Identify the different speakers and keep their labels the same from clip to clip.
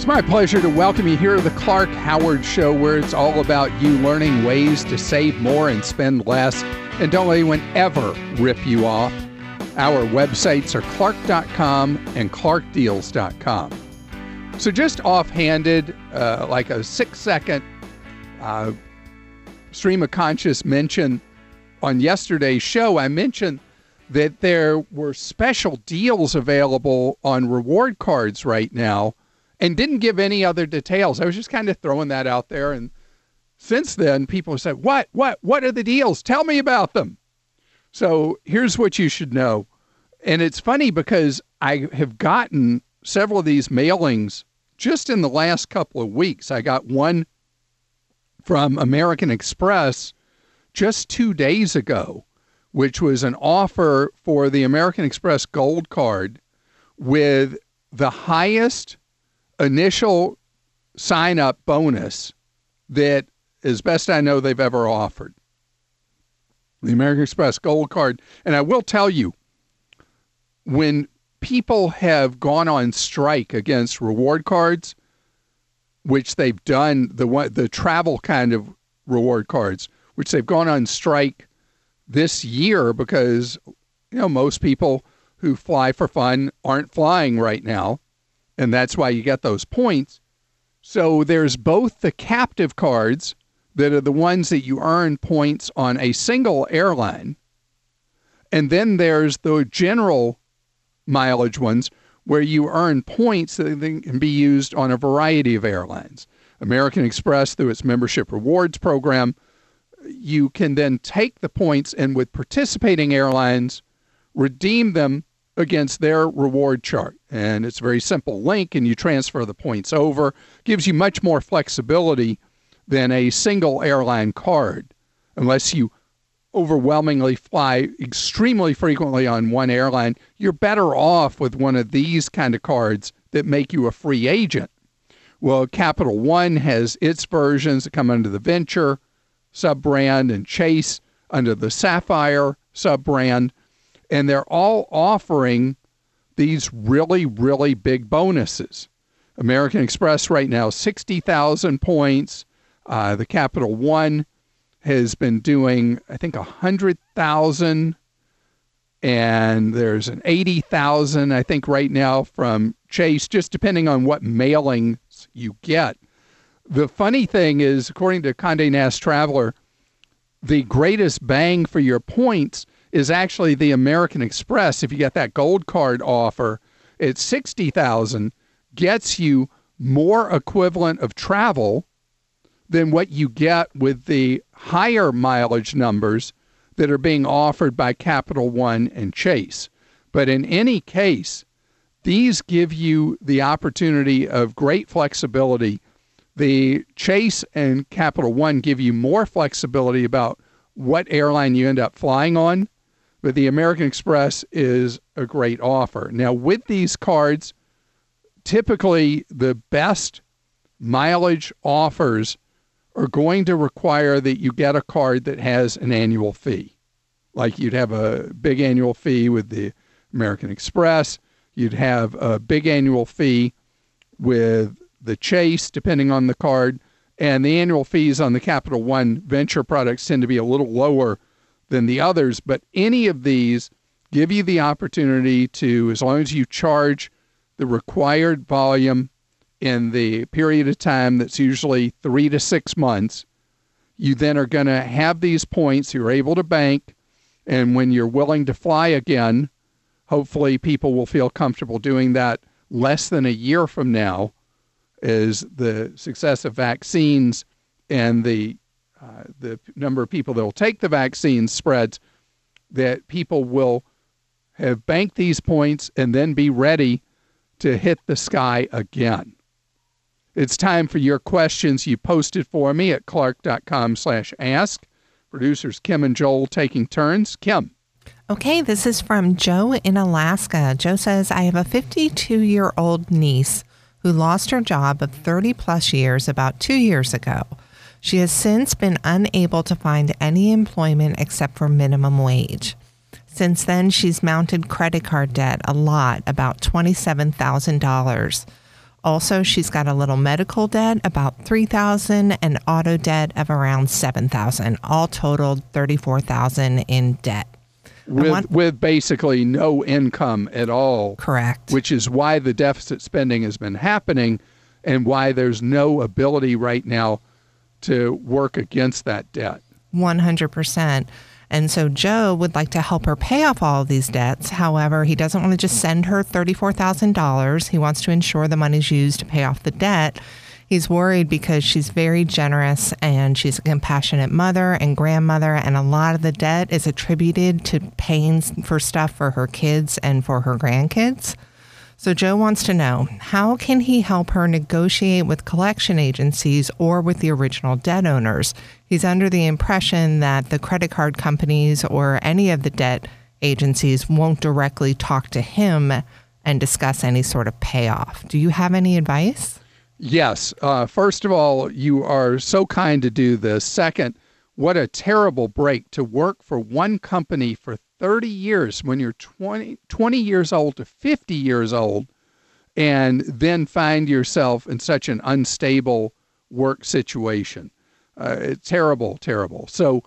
Speaker 1: It's my pleasure to welcome you here to the Clark Howard Show, where it's all about you learning ways to save more and spend less. And don't let anyone ever rip you off. Our websites are clark.com and clarkdeals.com. So, just offhanded, uh, like a six second uh, stream of conscious mention on yesterday's show, I mentioned that there were special deals available on reward cards right now and didn't give any other details. I was just kind of throwing that out there. And since then, people have said, What, what, what are the deals? Tell me about them. So here's what you should know. And it's funny because I have gotten several of these mailings just in the last couple of weeks. I got one from American Express just two days ago, which was an offer for the American Express Gold Card with the highest initial sign up bonus that, as best I know, they've ever offered. The American Express Gold Card. And I will tell you, when people have gone on strike against reward cards, which they've done the the travel kind of reward cards, which they've gone on strike this year because you know most people who fly for fun aren't flying right now and that's why you get those points. So there's both the captive cards that are the ones that you earn points on a single airline, and then there's the general mileage ones where you earn points that can be used on a variety of airlines. American Express, through its membership rewards program, you can then take the points and with participating airlines, redeem them against their reward chart. And it's a very simple link, and you transfer the points over. Gives you much more flexibility than a single airline card, unless you overwhelmingly fly extremely frequently on one airline. You're better off with one of these kind of cards that make you a free agent. Well, Capital One has its versions that come under the Venture sub brand and Chase under the Sapphire sub brand and they're all offering these really, really big bonuses. American Express right now, 60,000 points. Uh, the Capital One has been doing, I think, 100,000. And there's an 80,000, I think, right now from Chase, just depending on what mailings you get. The funny thing is, according to Conde Nast Traveler, the greatest bang for your points is actually the American Express. If you get that gold card offer, it's 60,000 gets you more equivalent of travel than what you get with the higher mileage numbers that are being offered by Capital One and Chase. But in any case, these give you the opportunity of great flexibility. The Chase and Capital One give you more flexibility about what airline you end up flying on but the American Express is a great offer. Now, with these cards, typically the best mileage offers are going to require that you get a card that has an annual fee. Like you'd have a big annual fee with the American Express, you'd have a big annual fee with the Chase, depending on the card, and the annual fees on the Capital One venture products tend to be a little lower than the others, but any of these give you the opportunity to, as long as you charge the required volume in the period of time that's usually three to six months, you then are going to have these points you're able to bank. And when you're willing to fly again, hopefully people will feel comfortable doing that less than a year from now as the success of vaccines and the uh, the number of people that will take the vaccine spreads, that people will have banked these points and then be ready to hit the sky again. It's time for your questions. You posted for me at clark.com slash ask. Producers Kim and Joel taking turns. Kim.
Speaker 2: Okay, this is from Joe in Alaska. Joe says, I have a 52 year old niece who lost her job of 30 plus years about two years ago. She has since been unable to find any employment except for minimum wage. Since then, she's mounted credit card debt a lot, about $27,000. Also, she's got a little medical debt, about 3000 and auto debt of around 7000 all totaled 34000 in debt.
Speaker 1: With,
Speaker 2: want-
Speaker 1: with basically no income at all.
Speaker 2: Correct.
Speaker 1: Which is why the deficit spending has been happening and why there's no ability right now to work against that debt.
Speaker 2: 100%. And so Joe would like to help her pay off all of these debts. However, he doesn't want to just send her $34,000. He wants to ensure the money's used to pay off the debt. He's worried because she's very generous and she's a compassionate mother and grandmother, and a lot of the debt is attributed to paying for stuff for her kids and for her grandkids. So Joe wants to know how can he help her negotiate with collection agencies or with the original debt owners? He's under the impression that the credit card companies or any of the debt agencies won't directly talk to him and discuss any sort of payoff. Do you have any advice?
Speaker 1: Yes. Uh, first of all, you are so kind to do this. Second, what a terrible break to work for one company for 30 years when you're 20, 20 years old to 50 years old and then find yourself in such an unstable work situation. Uh, it's terrible, terrible. So,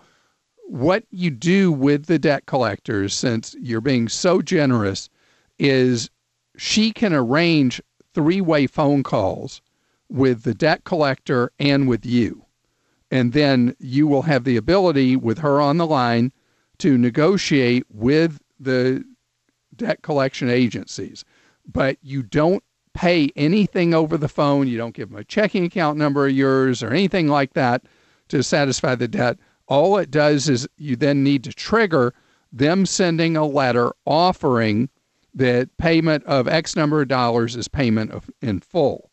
Speaker 1: what you do with the debt collectors, since you're being so generous, is she can arrange three way phone calls with the debt collector and with you. And then you will have the ability with her on the line to negotiate with the debt collection agencies. But you don't pay anything over the phone. You don't give them a checking account number of yours or anything like that to satisfy the debt. All it does is you then need to trigger them sending a letter offering that payment of X number of dollars is payment of, in full.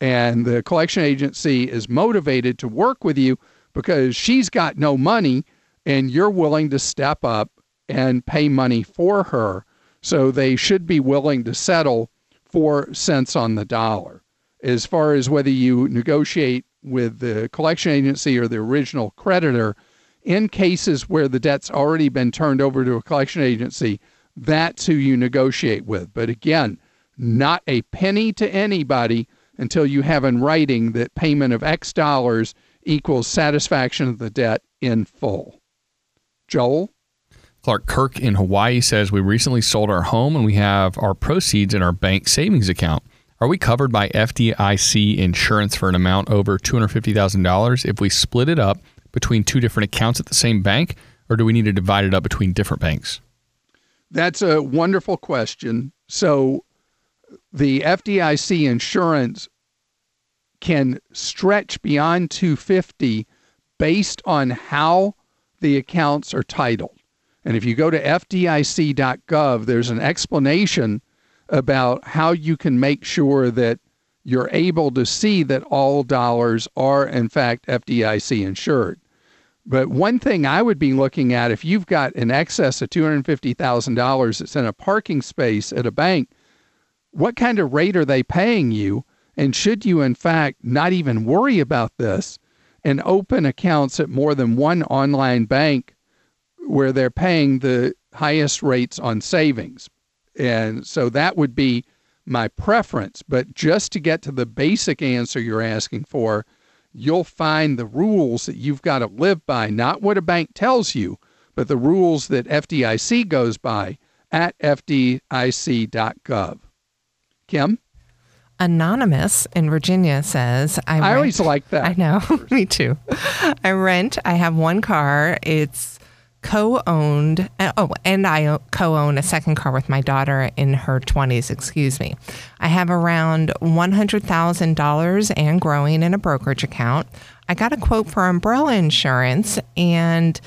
Speaker 1: And the collection agency is motivated to work with you because she's got no money and you're willing to step up and pay money for her. So they should be willing to settle four cents on the dollar. As far as whether you negotiate with the collection agency or the original creditor, in cases where the debt's already been turned over to a collection agency, that's who you negotiate with. But again, not a penny to anybody until you have in writing that payment of X dollars equals satisfaction of the debt in full. Joel?
Speaker 3: Clark Kirk in Hawaii says we recently sold our home and we have our proceeds in our bank savings account. Are we covered by FDIC insurance for an amount over $250,000 if we split it up between two different accounts at the same bank, or do we need to divide it up between different banks?
Speaker 1: That's a wonderful question. So, the FDIC insurance can stretch beyond 250 based on how the accounts are titled. And if you go to fdic.gov, there's an explanation about how you can make sure that you're able to see that all dollars are, in fact, FDIC insured. But one thing I would be looking at if you've got an excess of $250,000 that's in a parking space at a bank, what kind of rate are they paying you? And should you, in fact, not even worry about this and open accounts at more than one online bank where they're paying the highest rates on savings? And so that would be my preference. But just to get to the basic answer you're asking for, you'll find the rules that you've got to live by, not what a bank tells you, but the rules that FDIC goes by at fdic.gov. Kim?
Speaker 2: Anonymous in Virginia says, I,
Speaker 1: I
Speaker 2: rent-
Speaker 1: always like that.
Speaker 2: I know, me too. I rent, I have one car. It's co owned. Oh, and I co own a second car with my daughter in her 20s, excuse me. I have around $100,000 and growing in a brokerage account. I got a quote for umbrella insurance and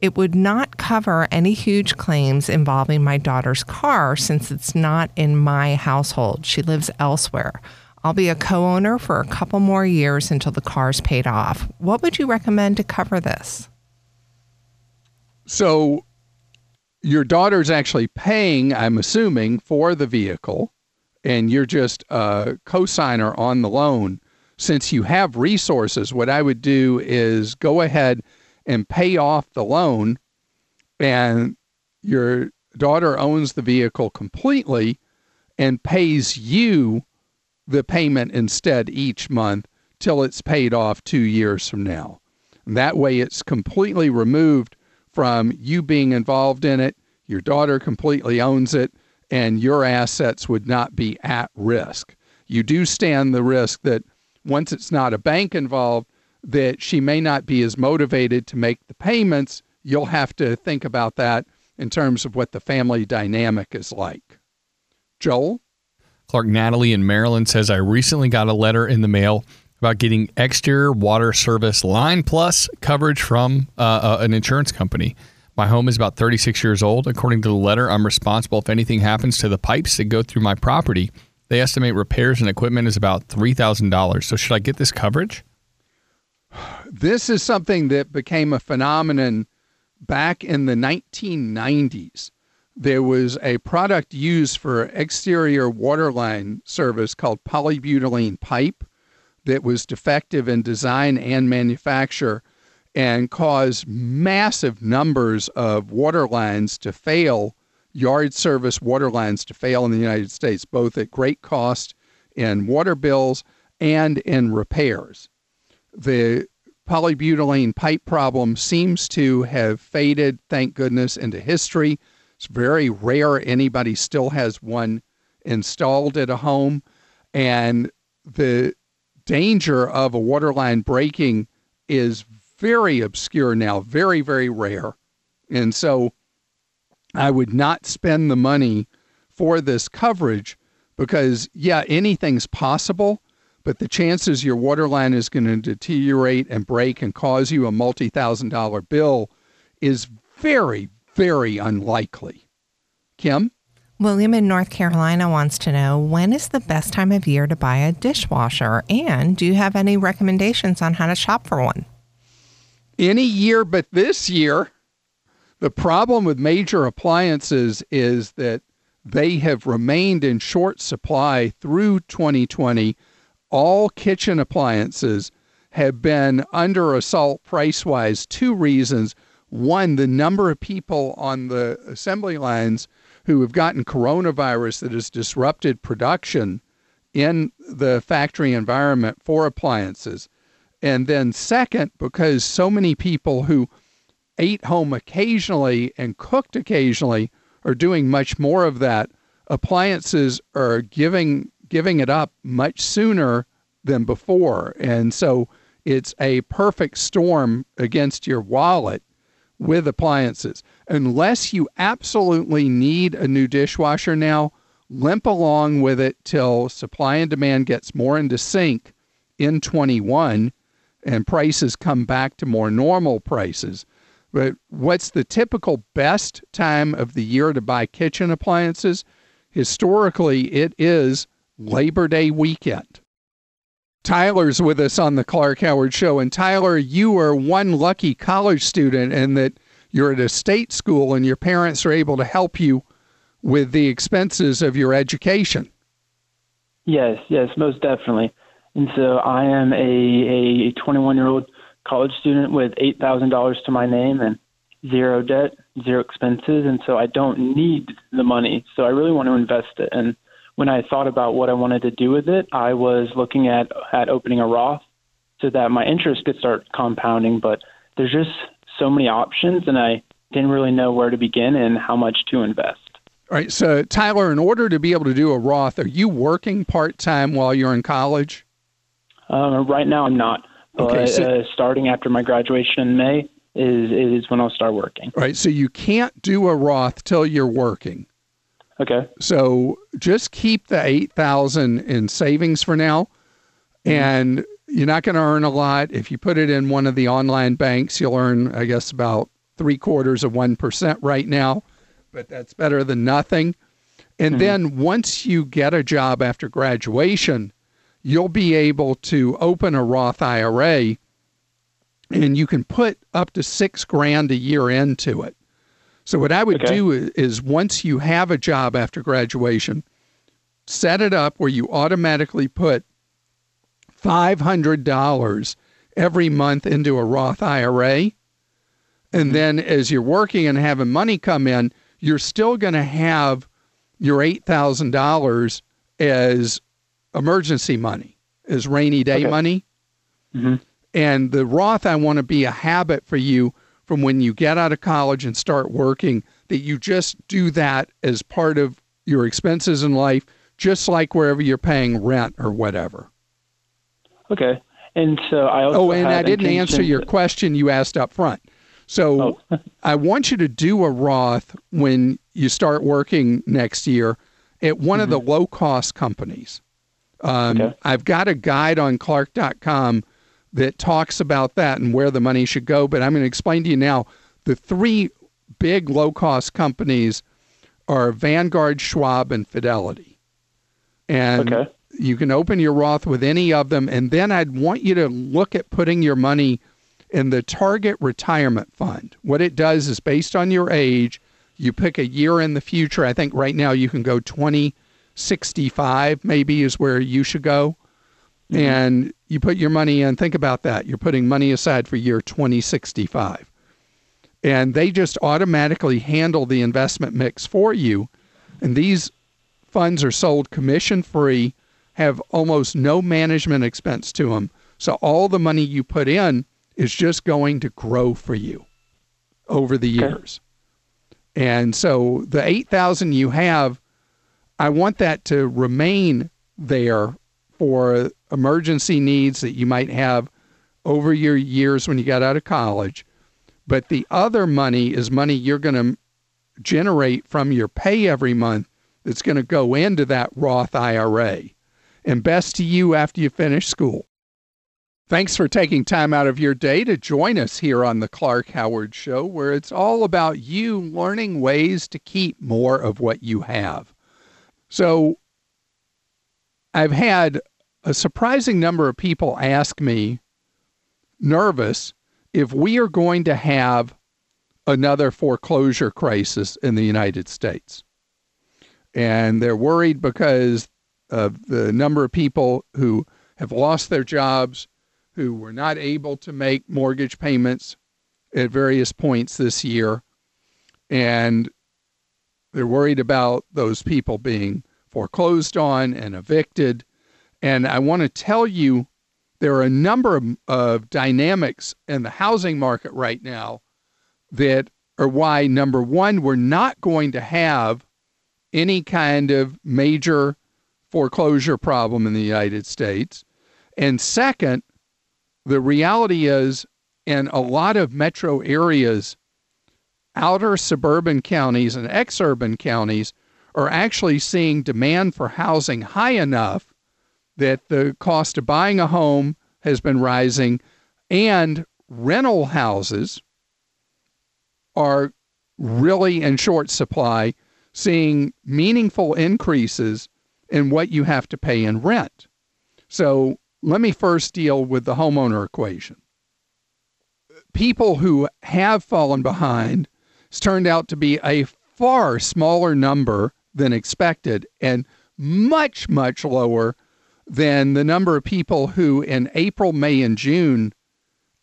Speaker 2: it would not cover any huge claims involving my daughter's car since it's not in my household. She lives elsewhere. I'll be a co owner for a couple more years until the car's paid off. What would you recommend to cover this?
Speaker 1: So your daughter's actually paying, I'm assuming, for the vehicle, and you're just a co-signer on the loan. Since you have resources, what I would do is go ahead and pay off the loan, and your daughter owns the vehicle completely and pays you the payment instead each month till it's paid off two years from now. And that way, it's completely removed from you being involved in it. Your daughter completely owns it, and your assets would not be at risk. You do stand the risk that once it's not a bank involved, that she may not be as motivated to make the payments. You'll have to think about that in terms of what the family dynamic is like. Joel?
Speaker 3: Clark Natalie in Maryland says, I recently got a letter in the mail about getting exterior water service line plus coverage from uh, uh, an insurance company. My home is about 36 years old. According to the letter, I'm responsible if anything happens to the pipes that go through my property. They estimate repairs and equipment is about $3,000. So, should I get this coverage?
Speaker 1: This is something that became a phenomenon back in the 1990s. There was a product used for exterior waterline service called polybutylene pipe that was defective in design and manufacture and caused massive numbers of water lines to fail, yard service water lines to fail in the United States, both at great cost in water bills and in repairs. The polybutylene pipe problem seems to have faded, thank goodness, into history. It's very rare anybody still has one installed at a home. And the danger of a water line breaking is very obscure now, very, very rare. And so I would not spend the money for this coverage because, yeah, anything's possible, but the chances your water line is going to deteriorate and break and cause you a multi thousand dollar bill is very, very unlikely. Kim?
Speaker 2: William in North Carolina wants to know when is the best time of year to buy a dishwasher? And do you have any recommendations on how to shop for one?
Speaker 1: Any year but this year. The problem with major appliances is that they have remained in short supply through 2020. All kitchen appliances have been under assault price wise. Two reasons. One, the number of people on the assembly lines who have gotten coronavirus that has disrupted production in the factory environment for appliances. And then, second, because so many people who ate home occasionally and cooked occasionally are doing much more of that, appliances are giving giving it up much sooner than before. And so it's a perfect storm against your wallet with appliances. Unless you absolutely need a new dishwasher now, limp along with it till supply and demand gets more into sync in 21 and prices come back to more normal prices. But what's the typical best time of the year to buy kitchen appliances? Historically, it is Labor Day weekend. Tyler's with us on the Clark Howard Show. And Tyler, you are one lucky college student in that you're at a state school and your parents are able to help you with the expenses of your education.
Speaker 4: Yes, yes, most definitely. And so I am a, a 21 year old college student with $8,000 to my name and zero debt, zero expenses. And so I don't need the money. So I really want to invest it. And when I thought about what I wanted to do with it, I was looking at, at opening a Roth so that my interest could start compounding. But there's just so many options, and I didn't really know where to begin and how much to invest.
Speaker 1: All right. So, Tyler, in order to be able to do a Roth, are you working part time while you're in college?
Speaker 4: Uh, right now, I'm not. But okay, so, uh, starting after my graduation in May is is when I'll start working.
Speaker 1: All right. So you can't do a Roth till you're working.
Speaker 4: Okay.
Speaker 1: So just keep the eight thousand in savings for now, mm-hmm. and you're not going to earn a lot. If you put it in one of the online banks, you'll earn, I guess, about three quarters of 1% right now, but that's better than nothing. And mm-hmm. then once you get a job after graduation, you'll be able to open a Roth IRA and you can put up to six grand a year into it. So, what I would okay. do is, is once you have a job after graduation, set it up where you automatically put $500 every month into a Roth IRA. And mm-hmm. then as you're working and having money come in, you're still going to have your $8,000 as emergency money, as rainy day
Speaker 4: Okay.
Speaker 1: money.
Speaker 4: hmm
Speaker 1: And the Roth, I want to be a habit for you from when you get out of college and start working, that you just do that as part of your expenses in life, just like wherever you're paying rent or whatever.
Speaker 4: Okay. And so I also
Speaker 1: Oh, and I didn't answer your question you asked up front. So
Speaker 4: Oh.
Speaker 1: I want you to do a Roth when you start working next year at one of the low cost companies. Um,
Speaker 4: Mm-hmm. Okay.
Speaker 1: I've got a guide on Clark.com that talks about that and where the money should go, but I'm going to explain to you now the three big low cost companies are Vanguard, Schwab, and Fidelity. And
Speaker 4: Okay.
Speaker 1: you can open your Roth with any of them. And then I'd want you to look at putting your money in the Target Retirement Fund. What it does is based on your age, you pick a year in the future. I think right now you can go 2065, maybe is where you should go. Mm-hmm. And you put your money in. Think about that. You're putting money aside for year 2065. And they just automatically handle the investment mix for you. And these funds are sold commission free, have almost no management expense to them. So all the money you put in is just going to grow for you over the
Speaker 4: Okay.
Speaker 1: years. And so the 8000 you have, I want that to remain there for emergency needs that you might have over your years when you got out of college. But the other money is money you're going to generate from your pay every month that's going to go into that Roth IRA. And best to you after you finish school. Thanks for taking time out of your day to join us here on the Clark Howard Show, where it's all about you learning ways to keep more of what you have. So, I've had a surprising number of people ask me, nervous, if we are going to have another foreclosure crisis in the United States. And they're worried because of the number of people who have lost their jobs, who were not able to make mortgage payments at various points this year. And they're worried about those people being foreclosed on and evicted. And I want to tell you there are a number of, of dynamics in the housing market right now that are why, number one, we're not going to have any kind of major foreclosure problem in the United States. And second, the reality is in a lot of metro areas, outer suburban counties and exurban counties are actually seeing demand for housing high enough that the cost of buying a home has been rising and rental houses are really in short supply, seeing meaningful increases in what you have to pay in rent. So let me first deal with the homeowner equation. People who have fallen behind has turned out to be a far smaller number than expected and much, much lower than the number of people who in April, May, and June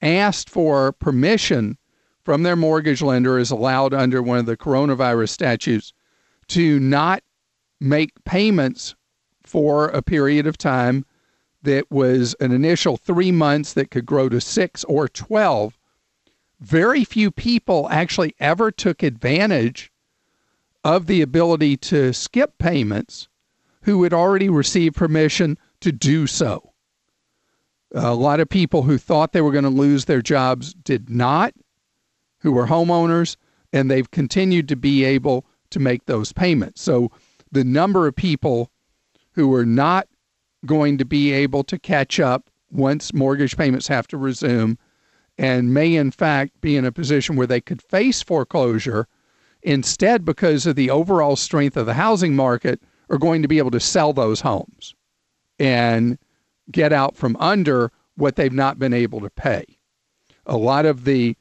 Speaker 1: asked for permission from their mortgage lender is allowed under one of the coronavirus statutes to not make payments for a period of time that was an initial three months that could grow to six or 12. Very few people actually ever took advantage of the ability to skip payments who had already received permission to do so. A lot of people who thought they were going to lose their jobs did not, who were homeowners, and they've continued to be able to make those payments. So the number of people who are not going to be able to catch up once mortgage payments have to resume and may, in fact, be in a position where they could face foreclosure instead, because of the overall strength of the housing market, are going to be able to sell those homes and get out from under what they've not been able to pay. A lot of the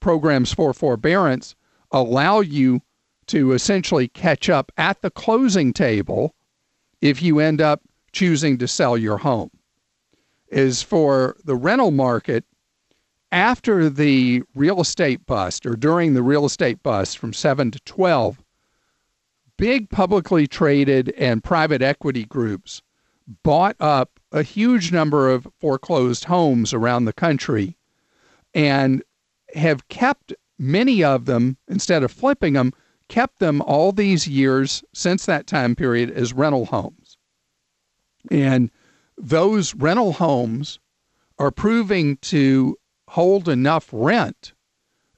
Speaker 1: programs for forbearance allow you to essentially catch up at the closing table if you end up choosing to sell your home. Is for the rental market, after the real estate bust or during the real estate bust from 7 to 12, big publicly traded and private equity groups bought up a huge number of foreclosed homes around the country and have kept many of them, instead of flipping them, kept them all these years since that time period as rental homes. And those rental homes are proving to hold enough rent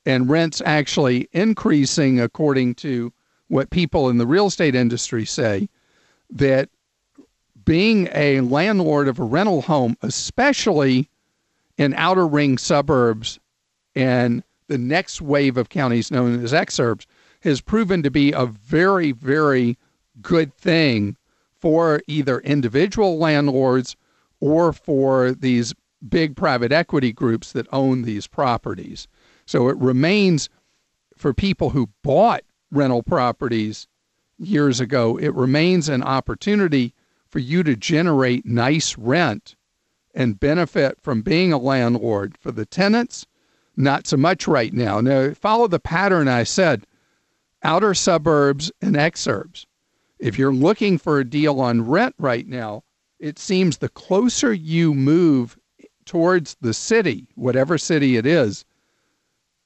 Speaker 1: and rents actually increasing according to what people in the real estate industry say that being a landlord of a rental home, especially in outer ring suburbs and the next wave of counties known as exurbs, has proven to be a very, very good thing for either individual landlords or for these big private equity groups that own these properties. So it remains for people who bought rental properties years ago, it remains an opportunity for you to generate nice rent and benefit from being a landlord. For the tenants, not so much right now. Now, follow the pattern I said outer suburbs and exurbs. If you're looking for a deal on rent right now, it seems the closer you move towards the city, whatever city it is,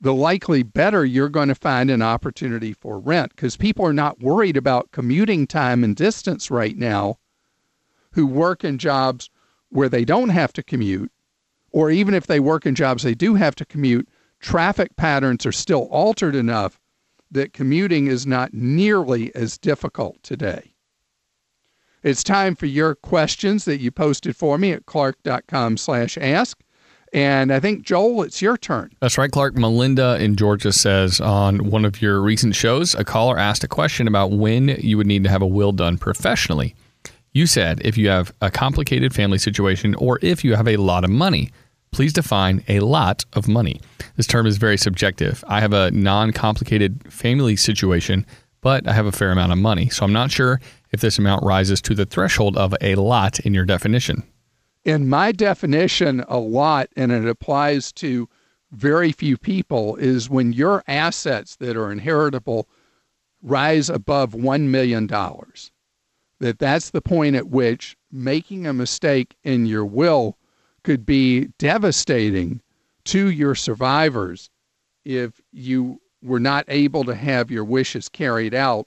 Speaker 1: the likely better you're going to find an opportunity for rent because people are not worried about commuting time and distance right now who work in jobs where they don't have to commute, or even if they work in jobs they do have to commute, traffic patterns are still altered enough that commuting is not nearly as difficult today. It's time for your questions that you posted for me at clark.com slash ask. And I think, Joel, it's your turn.
Speaker 3: That's right, Clark. Melinda in Georgia says on one of your recent shows, a caller asked a question about when you would need to have a will done professionally. You said if you have a complicated family situation or if you have a lot of money. Please define a lot of money. This term is very subjective. I have a non complicated family situation, but I have a fair amount of money. So I'm not sure if this amount rises to the threshold of a lot in your definition.
Speaker 1: In my definition, a lot, and it applies to very few people, is when your assets that are inheritable rise above $1 million. That that's the point at which making a mistake in your will could be devastating to your survivors if you were not able to have your wishes carried out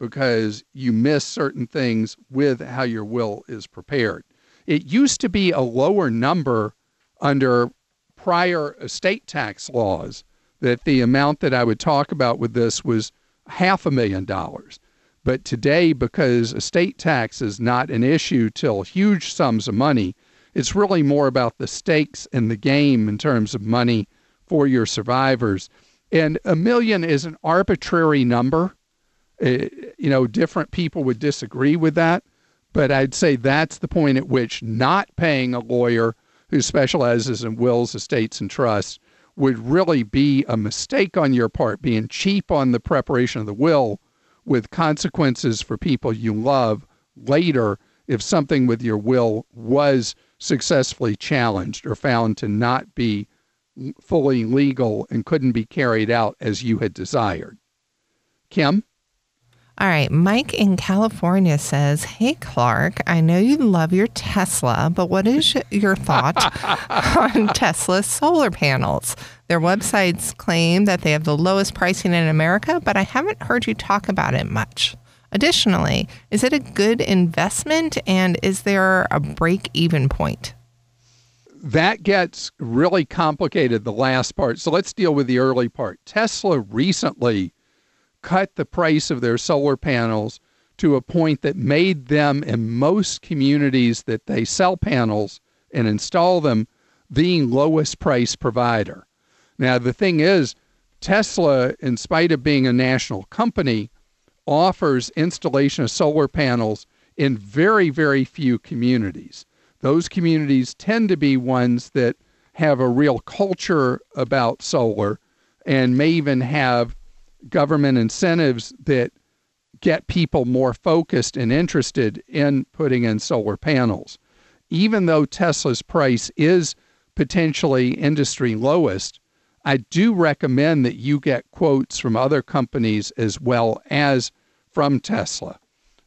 Speaker 1: because you miss certain things with how your will is prepared. It used to be a lower number under prior estate tax laws that the amount that I would talk about with this was half a million dollars. But today, because estate tax is not an issue till huge sums of money, it's really more about the stakes in the game in terms of money for your survivors. And a million is an arbitrary number. Uh, you know, different people would disagree with that. But I'd say that's the point at which not paying a lawyer who specializes in wills, estates, and trusts would really be a mistake on your part, being cheap on the preparation of the will with consequences for people you love later if something with your will was successfully challenged or found to not be fully legal and couldn't be carried out as you had desired. Kim?
Speaker 2: All right. Mike in California says, Hey, Clark, I know you love your Tesla, but what is your thought on Tesla's solar panels? Their websites claim that they have the lowest pricing in America, but I haven't heard you talk about it much. Additionally, is it a good investment and is there a break even point?
Speaker 1: That gets really complicated, the last part. So let's deal with the early part. Tesla recently cut the price of their solar panels to a point that made them, in most communities that they sell panels and install them, the lowest price provider. Now, the thing is, Tesla, in spite of being a national company, offers installation of solar panels in very, very few communities. Those communities tend to be ones that have a real culture about solar and may even have government incentives that get people more focused and interested in putting in solar panels. Even though Tesla's price is potentially industry lowest, I do recommend that you get quotes from other companies as well as from Tesla.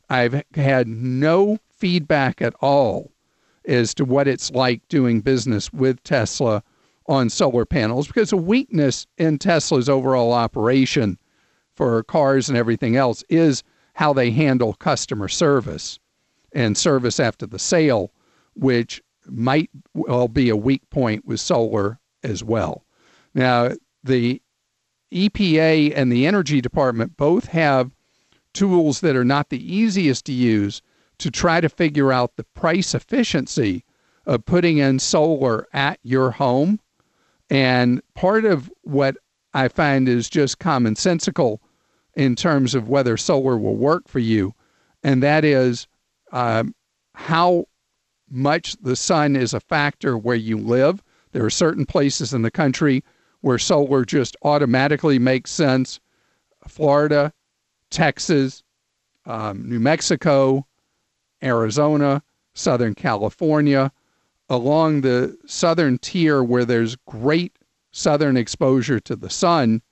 Speaker 1: I've had no feedback at all as to what it's like doing business with Tesla on solar panels because a weakness in Tesla's overall operation for cars and everything else is how they handle customer service and service after the sale, which might well be a weak point with solar as well. Now, the EPA and the Energy Department both have tools that are not the easiest to use to try to figure out the price efficiency of putting in solar at your home. And part of what I find is just commonsensical in terms of whether solar will work for you, and that is um, how much the sun is a factor where you live. There are certain places in the country where solar just automatically makes sense. Florida, Texas, um, New Mexico, Arizona, Southern California, along the southern tier where there's great southern exposure to the sun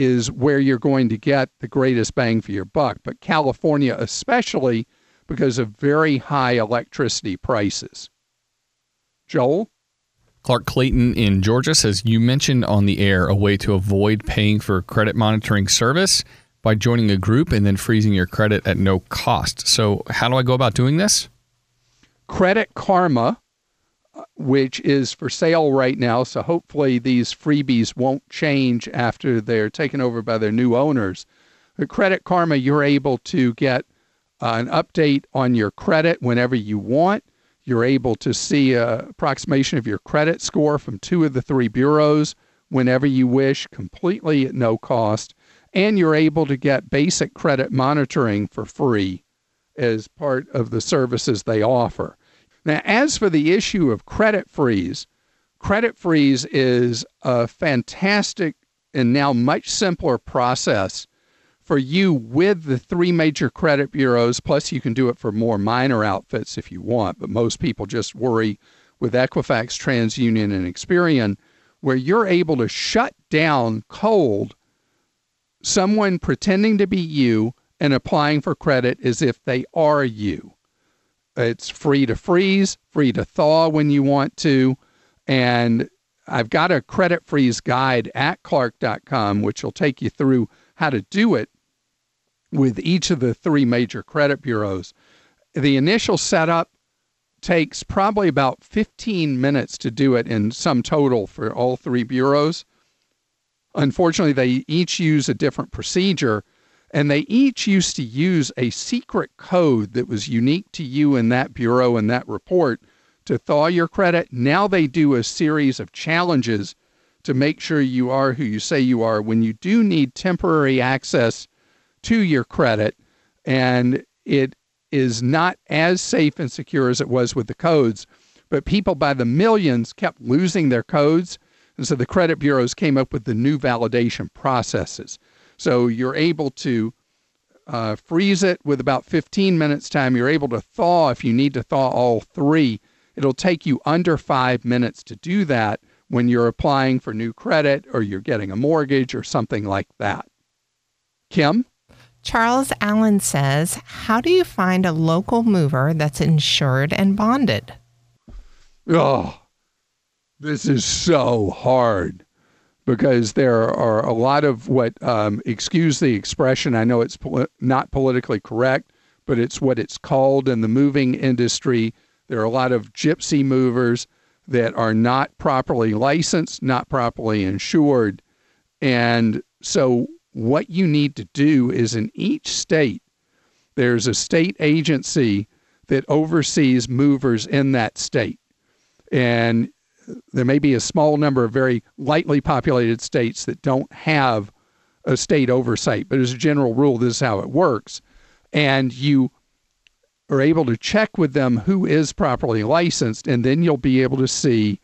Speaker 1: is where you're going to get the greatest bang for your buck. But California, especially because of very high electricity prices. Joel?
Speaker 3: Clark Clayton in Georgia says You mentioned on the air a way to avoid paying for credit monitoring service by joining a group and then freezing your credit at no cost. So, how do I go about doing this?
Speaker 1: Credit Karma, which is for sale right now. So, hopefully, these freebies won't change after they're taken over by their new owners. With Credit Karma, you're able to get uh, an update on your credit whenever you want. You're able to see an approximation of your credit score from two of the three bureaus whenever you wish, completely at no cost and you're able to get basic credit monitoring for free as part of the services they offer. Now, as for the issue of credit freeze, credit freeze is a fantastic and now much simpler process for you with the three major credit bureaus. Plus, you can do it for more minor outfits if you want, but most people just worry with Equifax, TransUnion, and Experian, where you're able to shut down cold someone pretending to be you and applying for credit as if they are you. It's free to freeze, free to thaw when you want to. And I've got a credit freeze guide at clark.com, which will take you through how to do it with each of the three major credit bureaus. The initial setup takes probably about 15 minutes to do it in sum total for all three bureaus. Unfortunately, they each use a different procedure, and they each used to use a secret code that was unique to you in that bureau and that report to thaw your credit. Now they do a series of challenges to make sure you are who you say you are when you do need temporary access to your credit. And it is not as safe and secure as it was with the codes, but people by the millions kept losing their codes and so the credit bureaus came up with the new validation processes. So you're able to uh, freeze it with about 15 minutes time. You're able to thaw if you need to thaw all three. It'll take you under five minutes to do that when you're applying for new credit or you're getting a mortgage or something like that. Kim?
Speaker 2: Charles Allen says, How do you find a local mover that's insured and bonded?
Speaker 1: Oh, this is so hard because there are a lot of what, um, excuse the expression, I know it's poli- not politically correct, but it's what it's called in the moving industry. There are a lot of gypsy movers that are not properly licensed, not properly insured. And so, what you need to do is in each state, there's a state agency that oversees movers in that state. And there may be a small number of very lightly populated states that don't have a state oversight, but as a general rule, this is how it works. And you are able to check with them who is properly licensed, and then you'll be able to see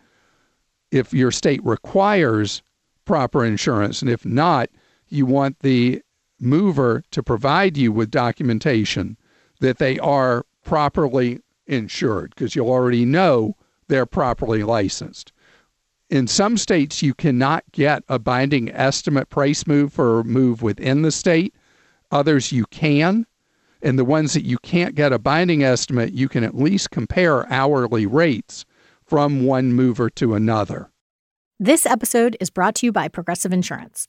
Speaker 1: if your state requires proper insurance. And if not, you want the mover to provide you with documentation that they are properly insured because you'll already know they're properly licensed. In some states, you cannot get a binding estimate price move for a move within the state. Others, you can. And the ones that you can't get a binding estimate, you can at least compare hourly rates from one mover to another.
Speaker 5: This episode is brought to you by Progressive Insurance.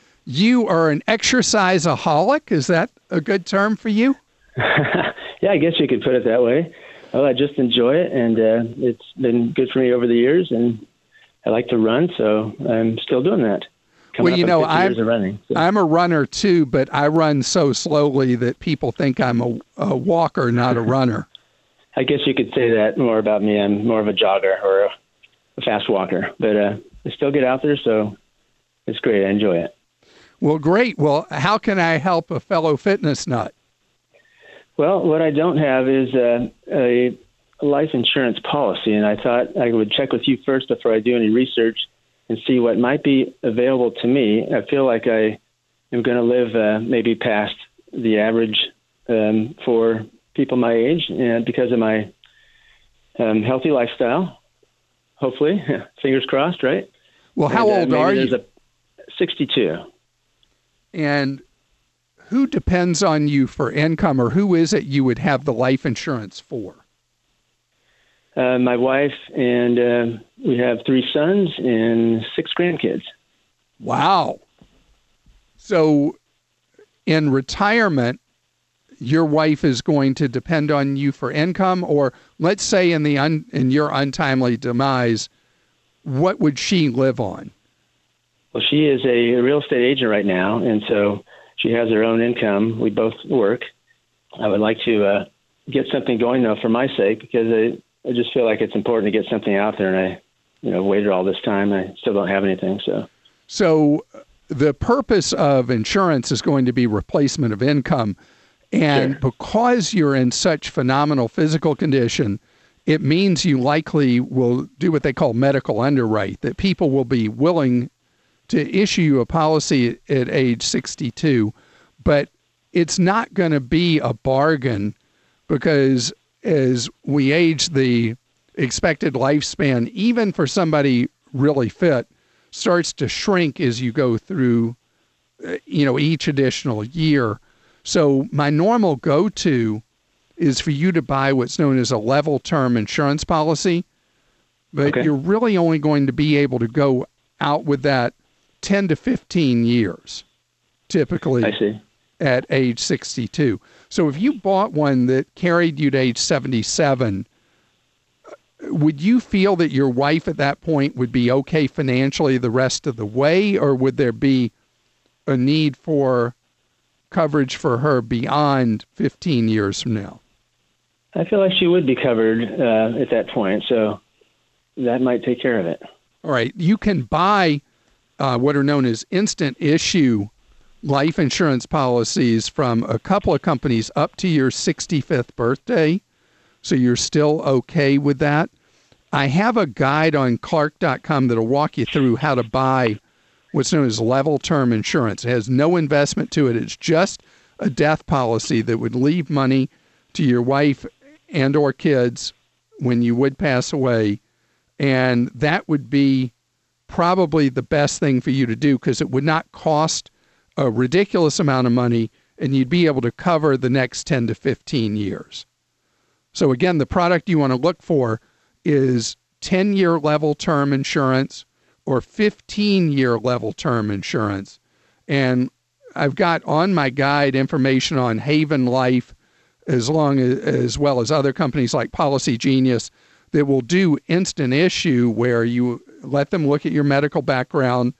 Speaker 1: you are an exerciseaholic. Is that a good term for you?
Speaker 4: yeah, I guess you could put it that way. Well, I just enjoy it, and uh, it's been good for me over the years, and I like to run, so I'm still doing that.
Speaker 1: Coming well, you know, I'm, running, so. I'm a runner too, but I run so slowly that people think I'm a, a walker, not a runner.
Speaker 4: I guess you could say that more about me. I'm more of a jogger or a, a fast walker, but uh, I still get out there, so it's great. I enjoy it.
Speaker 1: Well, great. Well, how can I help a fellow fitness nut?
Speaker 4: Well, what I don't have is uh, a life insurance policy, and I thought I would check with you first before I do any research and see what might be available to me. I feel like I am going to live uh, maybe past the average um, for people my age, and because of my um, healthy lifestyle. Hopefully, fingers crossed, right?
Speaker 1: Well, how and, uh, old are you? A,
Speaker 4: Sixty-two.
Speaker 1: And who depends on you for income, or who is it you would have the life insurance for?
Speaker 4: uh, my wife, and uh, we have three sons and six grandkids.
Speaker 1: Wow. So, in retirement, your wife is going to depend on you for income, or let's say in the un, in your untimely demise, what would she live on?
Speaker 4: Well, she is a real estate agent right now, and so she has her own income. We both work. I would like to uh, get something going though for my sake because I, I just feel like it's important to get something out there, and I, you know, waited all this time. I still don't have anything, so.
Speaker 1: So, the purpose of insurance is going to be replacement of income, and sure. because you're in such phenomenal physical condition, it means you likely will do what they call medical underwrite. That people will be willing to issue you a policy at age 62, but it's not going to be a bargain because as we age, the expected lifespan, even for somebody really fit, starts to shrink as you go through, uh, you know, each additional year. So my normal go-to is for you to buy what's known as a level term insurance policy, but okay. you're really only going to be able to go out with that 10 to 15 years, typically.
Speaker 4: I see
Speaker 1: at age 62. So if you bought one that carried you to age 77, would you feel that your wife at that point would be okay financially the rest of the way, or would there be a need for coverage for her beyond 15 years from now?
Speaker 4: I feel like she would be covered uh, at that point, so that might take care of it.
Speaker 1: All right. You can buy uh, what are known as instant issue life insurance policies from a couple of companies up to your 65th birthday. So you're still okay with that. I have a guide on clark.com that'll walk you through how to buy what's known as level term insurance. It has no investment to it. It's just a death policy that would leave money to your wife and or kids when you would pass away and that would be probably the best thing for you to do because it would not cost a ridiculous amount of money and you'd be able to cover the next 10 to 15 years. So, again, the product you want to look for is 10 year level term insurance or 15 year level term insurance. And I've got on my guide information on Haven Life as long as, as well as other companies like Policy Genius that will do instant issue where you let them look at your medical background,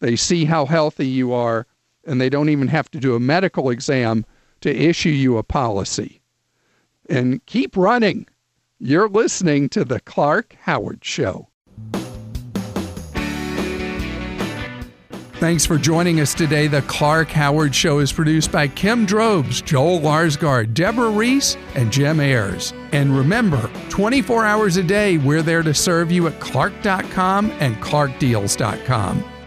Speaker 1: they see how healthy you are, and they don't even have to do a medical exam to issue you a policy. And keep running. You're listening to The Clark Howard Show. Thanks for joining us today. The Clark Howard Show is produced by Kim Drobes, Joel Larsgaard, Deborah Reese, and Jim Ayers. And remember, 24 hours a day, we're there to serve you at clark.com and clarkdeals.com.